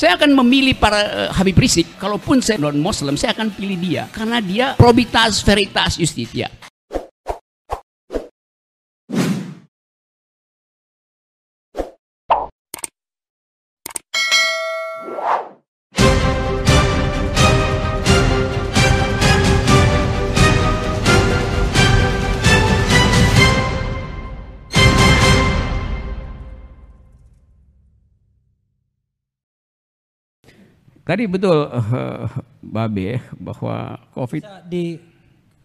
Saya akan memilih para uh, Habib Rizik, kalaupun saya non Muslim, saya akan pilih dia karena dia probitas veritas justitia. Tadi betul uh, Babe bahwa COVID di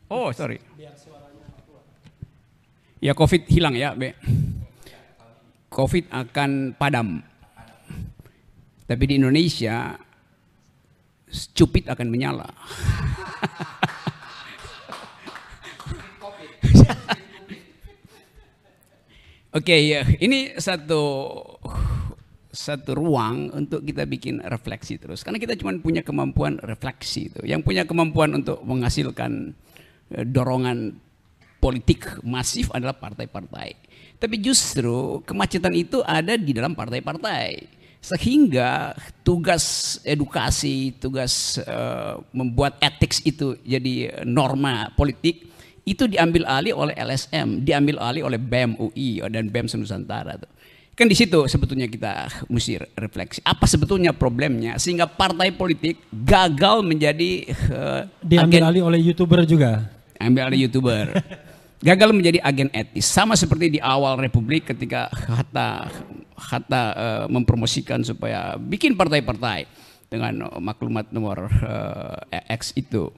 Oh, sorry. Ya COVID hilang ya, Be. COVID akan padam. Tapi di Indonesia stupid akan menyala. Oke, okay, ya. ini satu satu ruang untuk kita bikin refleksi terus. Karena kita cuma punya kemampuan refleksi itu. Yang punya kemampuan untuk menghasilkan eh, dorongan politik masif adalah partai-partai. Tapi justru kemacetan itu ada di dalam partai-partai. Sehingga tugas edukasi, tugas uh, membuat etik itu jadi norma politik itu diambil alih oleh LSM, diambil alih oleh BEM UI dan BEM Nusantara. Tuh. Kan di situ sebetulnya kita mesti refleksi. Apa sebetulnya problemnya sehingga partai politik gagal menjadi uh, diambil agen, alih oleh youtuber juga. Ambil alih youtuber. gagal menjadi agen etis. Sama seperti di awal Republik ketika Hatta Hatta uh, mempromosikan supaya bikin partai-partai dengan maklumat nomor uh, X itu.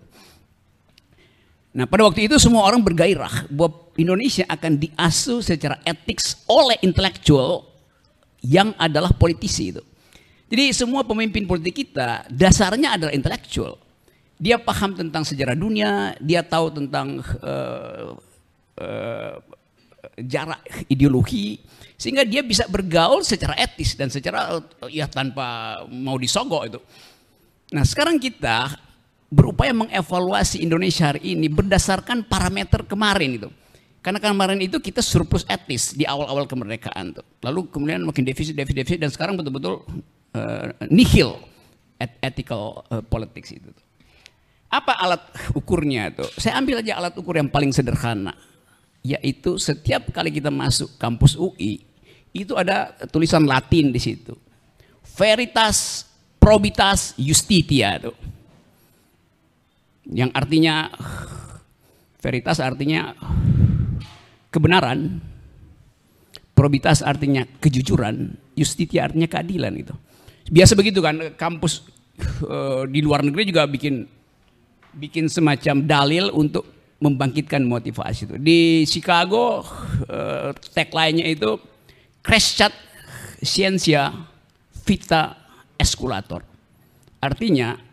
Nah pada waktu itu semua orang bergairah bahwa Indonesia akan diasuh secara etik oleh intelektual yang adalah politisi itu. Jadi semua pemimpin politik kita dasarnya adalah intelektual. Dia paham tentang sejarah dunia, dia tahu tentang uh, uh, jarak ideologi, sehingga dia bisa bergaul secara etis dan secara ya tanpa mau disogok itu. Nah sekarang kita berupaya mengevaluasi Indonesia hari ini berdasarkan parameter kemarin itu. Karena kemarin itu kita surplus etis di awal-awal kemerdekaan tuh. Lalu kemudian makin defisit, defisit, defisit dan sekarang betul-betul uh, nihil et ethical uh, politics itu. Tuh. Apa alat ukurnya itu? Saya ambil aja alat ukur yang paling sederhana, yaitu setiap kali kita masuk kampus UI itu ada tulisan Latin di situ. Veritas, probitas, justitia tuh yang artinya veritas artinya kebenaran, probitas artinya kejujuran, justitia artinya keadilan itu. Biasa begitu kan kampus uh, di luar negeri juga bikin bikin semacam dalil untuk membangkitkan motivasi itu. Di Chicago uh, tagline-nya itu Crescat Scientia Vita Esculator. Artinya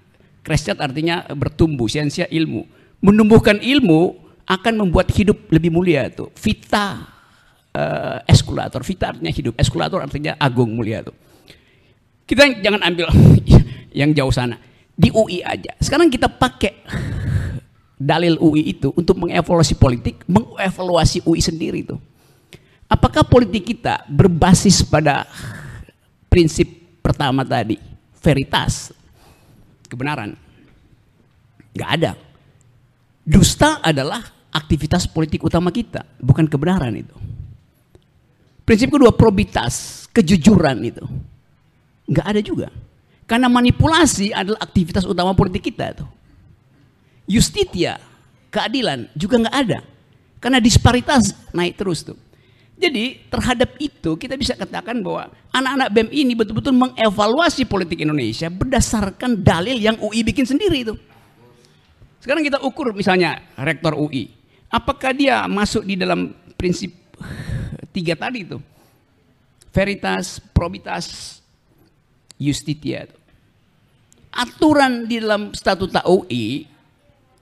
Crescat artinya bertumbuh, siensia ilmu. Menumbuhkan ilmu akan membuat hidup lebih mulia itu. Vita uh, eskulator, vita artinya hidup, eskulator artinya agung mulia itu. Kita jangan ambil yang jauh sana. Di UI aja. Sekarang kita pakai dalil UI itu untuk mengevaluasi politik, mengevaluasi UI sendiri itu. Apakah politik kita berbasis pada prinsip pertama tadi, veritas, kebenaran. Gak ada. Dusta adalah aktivitas politik utama kita, bukan kebenaran itu. Prinsip kedua, probitas, kejujuran itu. Gak ada juga. Karena manipulasi adalah aktivitas utama politik kita. Tuh. Justitia, keadilan juga gak ada. Karena disparitas naik terus tuh. Jadi terhadap itu kita bisa katakan bahwa anak-anak BEM ini betul-betul mengevaluasi politik Indonesia berdasarkan dalil yang UI bikin sendiri itu. Sekarang kita ukur misalnya rektor UI. Apakah dia masuk di dalam prinsip tiga tadi itu? Veritas, probitas, justitia. Aturan di dalam statuta UI,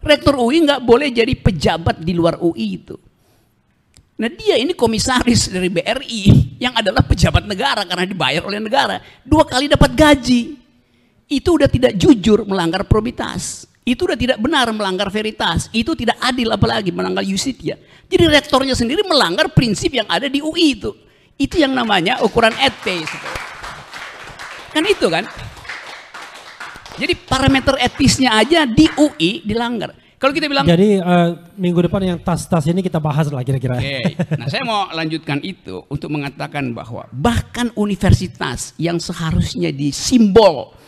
rektor UI nggak boleh jadi pejabat di luar UI itu. Nah dia ini komisaris dari BRI yang adalah pejabat negara karena dibayar oleh negara. Dua kali dapat gaji. Itu udah tidak jujur melanggar probitas. Itu udah tidak benar melanggar veritas. Itu tidak adil apalagi melanggar justitia. Jadi rektornya sendiri melanggar prinsip yang ada di UI itu. Itu yang namanya ukuran ET. Kan itu kan. Jadi parameter etisnya aja di UI dilanggar. Kalau kita bilang Jadi eh, minggu depan yang tas-tas ini kita bahas lah kira-kira. Oke, nah saya mau lanjutkan itu untuk mengatakan bahwa bahkan universitas yang seharusnya disimbol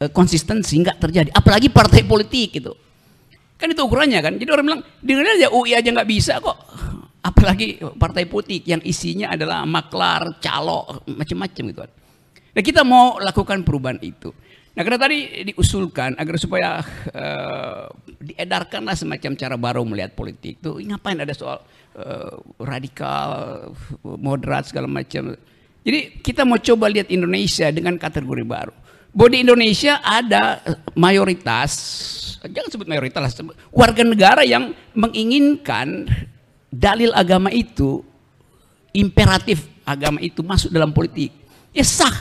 eh, konsistensi nggak terjadi, apalagi partai politik itu. Kan itu ukurannya kan. Jadi orang bilang, dengar aja UI aja nggak bisa kok. Apalagi partai politik yang isinya adalah maklar, calo, macam-macam gitu. Nah kita mau lakukan perubahan itu. Nah karena tadi diusulkan agar supaya uh, diedarkanlah semacam cara baru melihat politik tuh ngapain ada soal uh, radikal, moderat segala macam. Jadi kita mau coba lihat Indonesia dengan kategori baru. Bahwa di Indonesia ada mayoritas, jangan sebut mayoritas lah, warga negara yang menginginkan dalil agama itu, imperatif agama itu masuk dalam politik. Ya sah.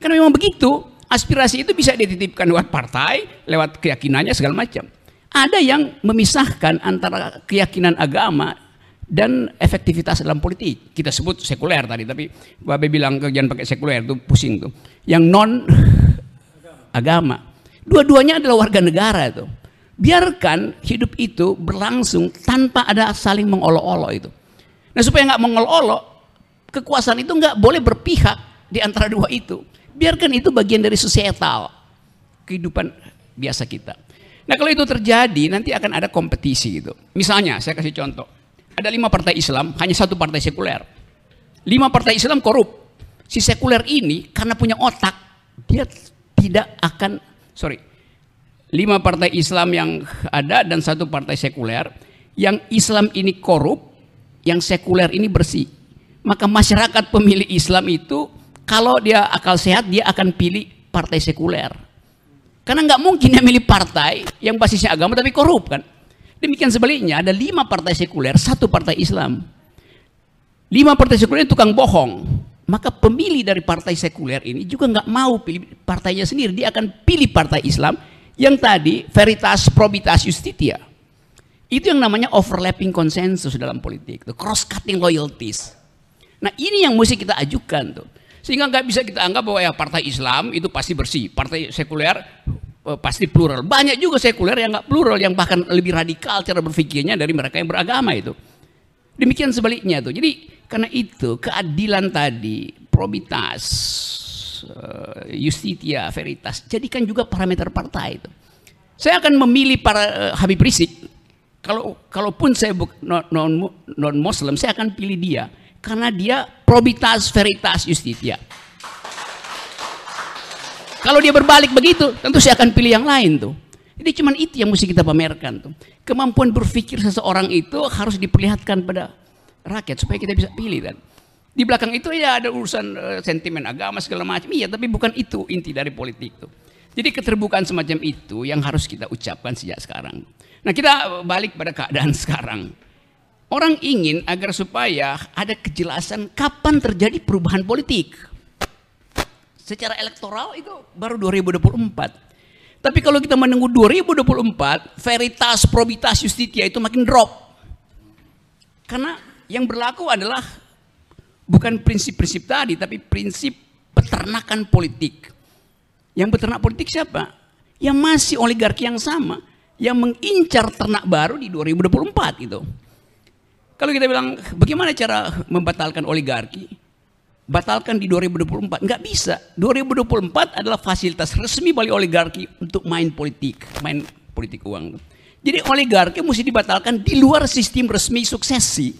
Karena memang begitu aspirasi itu bisa dititipkan lewat partai, lewat keyakinannya segala macam. Ada yang memisahkan antara keyakinan agama dan efektivitas dalam politik. Kita sebut sekuler tadi, tapi Babe bilang jangan pakai sekuler itu pusing tuh. Yang non agama. Dua-duanya adalah warga negara itu. Biarkan hidup itu berlangsung tanpa ada saling mengolok-olok itu. Nah supaya nggak mengolok-olok, kekuasaan itu nggak boleh berpihak di antara dua itu. Biarkan itu bagian dari societal kehidupan biasa kita. Nah kalau itu terjadi nanti akan ada kompetisi gitu. Misalnya saya kasih contoh. Ada lima partai Islam, hanya satu partai sekuler. Lima partai Islam korup. Si sekuler ini karena punya otak, dia tidak akan, sorry, lima partai Islam yang ada dan satu partai sekuler. Yang Islam ini korup, yang sekuler ini bersih. Maka masyarakat pemilih Islam itu kalau dia akal sehat dia akan pilih partai sekuler. Karena nggak mungkin dia milih partai yang basisnya agama tapi korup kan. Demikian sebaliknya ada lima partai sekuler, satu partai Islam. Lima partai sekuler itu tukang bohong. Maka pemilih dari partai sekuler ini juga nggak mau pilih partainya sendiri. Dia akan pilih partai Islam yang tadi veritas, probitas, justitia. Itu yang namanya overlapping konsensus dalam politik. Cross cutting loyalties. Nah ini yang mesti kita ajukan tuh. Sehingga nggak bisa kita anggap bahwa ya partai Islam itu pasti bersih, partai sekuler eh, pasti plural. Banyak juga sekuler yang nggak plural, yang bahkan lebih radikal cara berpikirnya dari mereka yang beragama itu. Demikian sebaliknya tuh. Jadi karena itu keadilan tadi, probitas, eh, justitia, veritas, jadikan juga parameter partai itu. Saya akan memilih para uh, Habib Rizik. Kalau kalaupun saya non, non non Muslim, saya akan pilih dia karena dia probitas veritas justitia. Kalau dia berbalik begitu, tentu saya akan pilih yang lain tuh. Jadi cuman itu yang mesti kita pamerkan tuh. Kemampuan berpikir seseorang itu harus diperlihatkan pada rakyat supaya kita bisa pilih kan. Di belakang itu ya ada urusan uh, sentimen agama segala macam. Iya, tapi bukan itu inti dari politik tuh. Jadi keterbukaan semacam itu yang harus kita ucapkan sejak sekarang. Nah, kita balik pada keadaan sekarang. Orang ingin agar supaya ada kejelasan kapan terjadi perubahan politik. Secara elektoral itu baru 2024. Tapi kalau kita menunggu 2024, veritas, probitas, justitia itu makin drop. Karena yang berlaku adalah bukan prinsip-prinsip tadi, tapi prinsip peternakan politik. Yang peternak politik siapa? Yang masih oligarki yang sama, yang mengincar ternak baru di 2024 gitu. Kalau kita bilang bagaimana cara membatalkan oligarki? Batalkan di 2024. Nggak bisa. 2024 adalah fasilitas resmi bagi oligarki untuk main politik. Main politik uang. Jadi oligarki mesti dibatalkan di luar sistem resmi suksesi.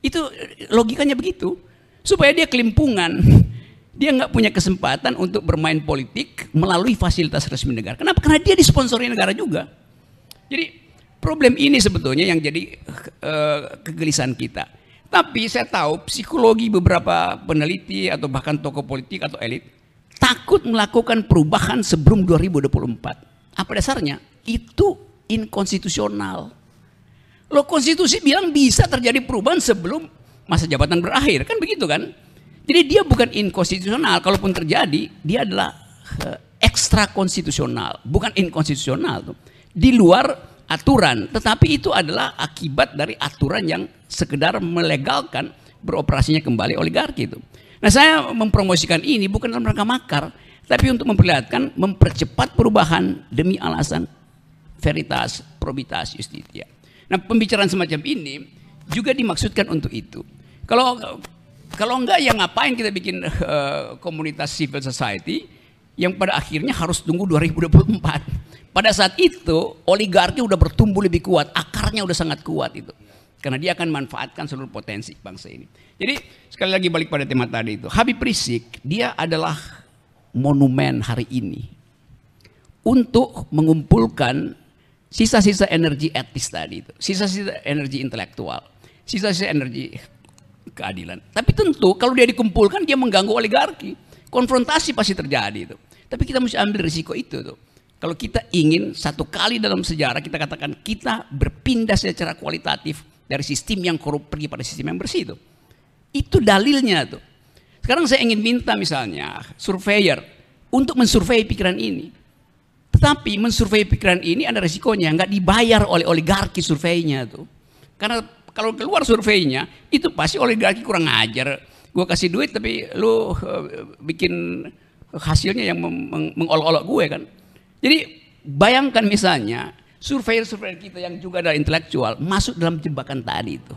Itu logikanya begitu. Supaya dia kelimpungan. Dia nggak punya kesempatan untuk bermain politik melalui fasilitas resmi negara. Kenapa? Karena dia disponsori negara juga. Jadi Problem ini sebetulnya yang jadi uh, kegelisahan kita. Tapi saya tahu psikologi beberapa peneliti atau bahkan tokoh politik atau elit takut melakukan perubahan sebelum 2024. Apa dasarnya? Itu inkonstitusional. Lo konstitusi bilang bisa terjadi perubahan sebelum masa jabatan berakhir, kan begitu kan? Jadi dia bukan inkonstitusional, kalaupun terjadi, dia adalah uh, ekstra konstitusional, bukan inkonstitusional. Di luar aturan, tetapi itu adalah akibat dari aturan yang sekedar melegalkan beroperasinya kembali oligarki itu. Nah saya mempromosikan ini bukan dalam rangka makar, tapi untuk memperlihatkan mempercepat perubahan demi alasan veritas, probitas, justitia. Nah, pembicaraan semacam ini juga dimaksudkan untuk itu. Kalau kalau enggak ya ngapain kita bikin uh, komunitas civil society yang pada akhirnya harus tunggu 2024. Pada saat itu oligarki udah bertumbuh lebih kuat, akarnya udah sangat kuat itu. Karena dia akan manfaatkan seluruh potensi bangsa ini. Jadi sekali lagi balik pada tema tadi itu. Habib Rizik dia adalah monumen hari ini untuk mengumpulkan sisa-sisa energi etis tadi itu, sisa-sisa energi intelektual, sisa-sisa energi keadilan. Tapi tentu kalau dia dikumpulkan dia mengganggu oligarki, konfrontasi pasti terjadi itu. Tapi kita mesti ambil risiko itu tuh. Kalau kita ingin satu kali dalam sejarah kita katakan kita berpindah secara kualitatif dari sistem yang korup pergi pada sistem yang bersih itu. Itu dalilnya tuh. Sekarang saya ingin minta misalnya surveyor untuk mensurvei pikiran ini. Tetapi mensurvei pikiran ini ada resikonya, nggak dibayar oleh oligarki surveinya tuh. Karena kalau keluar surveinya itu pasti oligarki kurang ajar. Gue kasih duit tapi lu uh, bikin hasilnya yang mengolok-olok gue kan. Jadi bayangkan misalnya surveyor-surveyor kita yang juga ada intelektual masuk dalam jebakan tadi itu.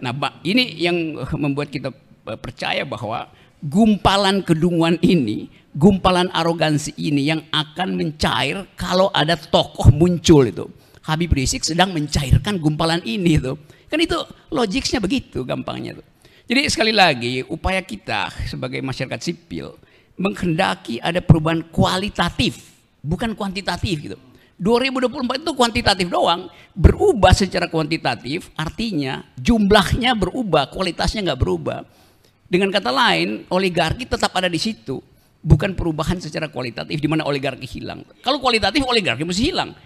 Nah ini yang membuat kita uh, percaya bahwa gumpalan kedunguan ini, gumpalan arogansi ini yang akan mencair kalau ada tokoh muncul itu. Habib Rizik sedang mencairkan gumpalan ini itu. Kan itu logiknya begitu gampangnya tuh. Jadi sekali lagi upaya kita sebagai masyarakat sipil menghendaki ada perubahan kualitatif, bukan kuantitatif gitu. 2024 itu kuantitatif doang, berubah secara kuantitatif artinya jumlahnya berubah, kualitasnya nggak berubah. Dengan kata lain, oligarki tetap ada di situ. Bukan perubahan secara kualitatif di mana oligarki hilang. Kalau kualitatif oligarki mesti hilang.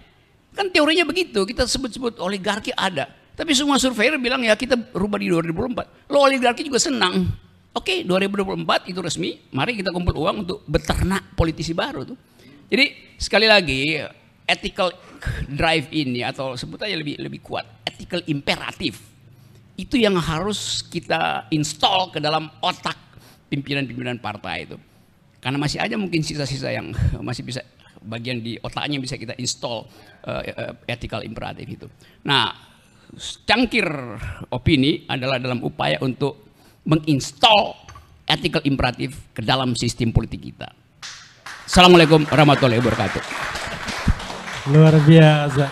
Kan teorinya begitu, kita sebut-sebut oligarki ada. Tapi semua surveyor bilang ya kita rubah di 2024. Lo oligarki juga senang. Oke, 2024 itu resmi. Mari kita kumpul uang untuk beternak politisi baru tuh. Jadi sekali lagi ethical drive ini atau sebut aja lebih lebih kuat, ethical imperatif itu yang harus kita install ke dalam otak pimpinan-pimpinan partai itu. Karena masih ada mungkin sisa-sisa yang masih bisa bagian di otaknya bisa kita install uh, ethical imperatif itu. Nah, cangkir opini adalah dalam upaya untuk menginstall ethical imperatif ke dalam sistem politik kita. Assalamualaikum warahmatullahi wabarakatuh. Luar biasa.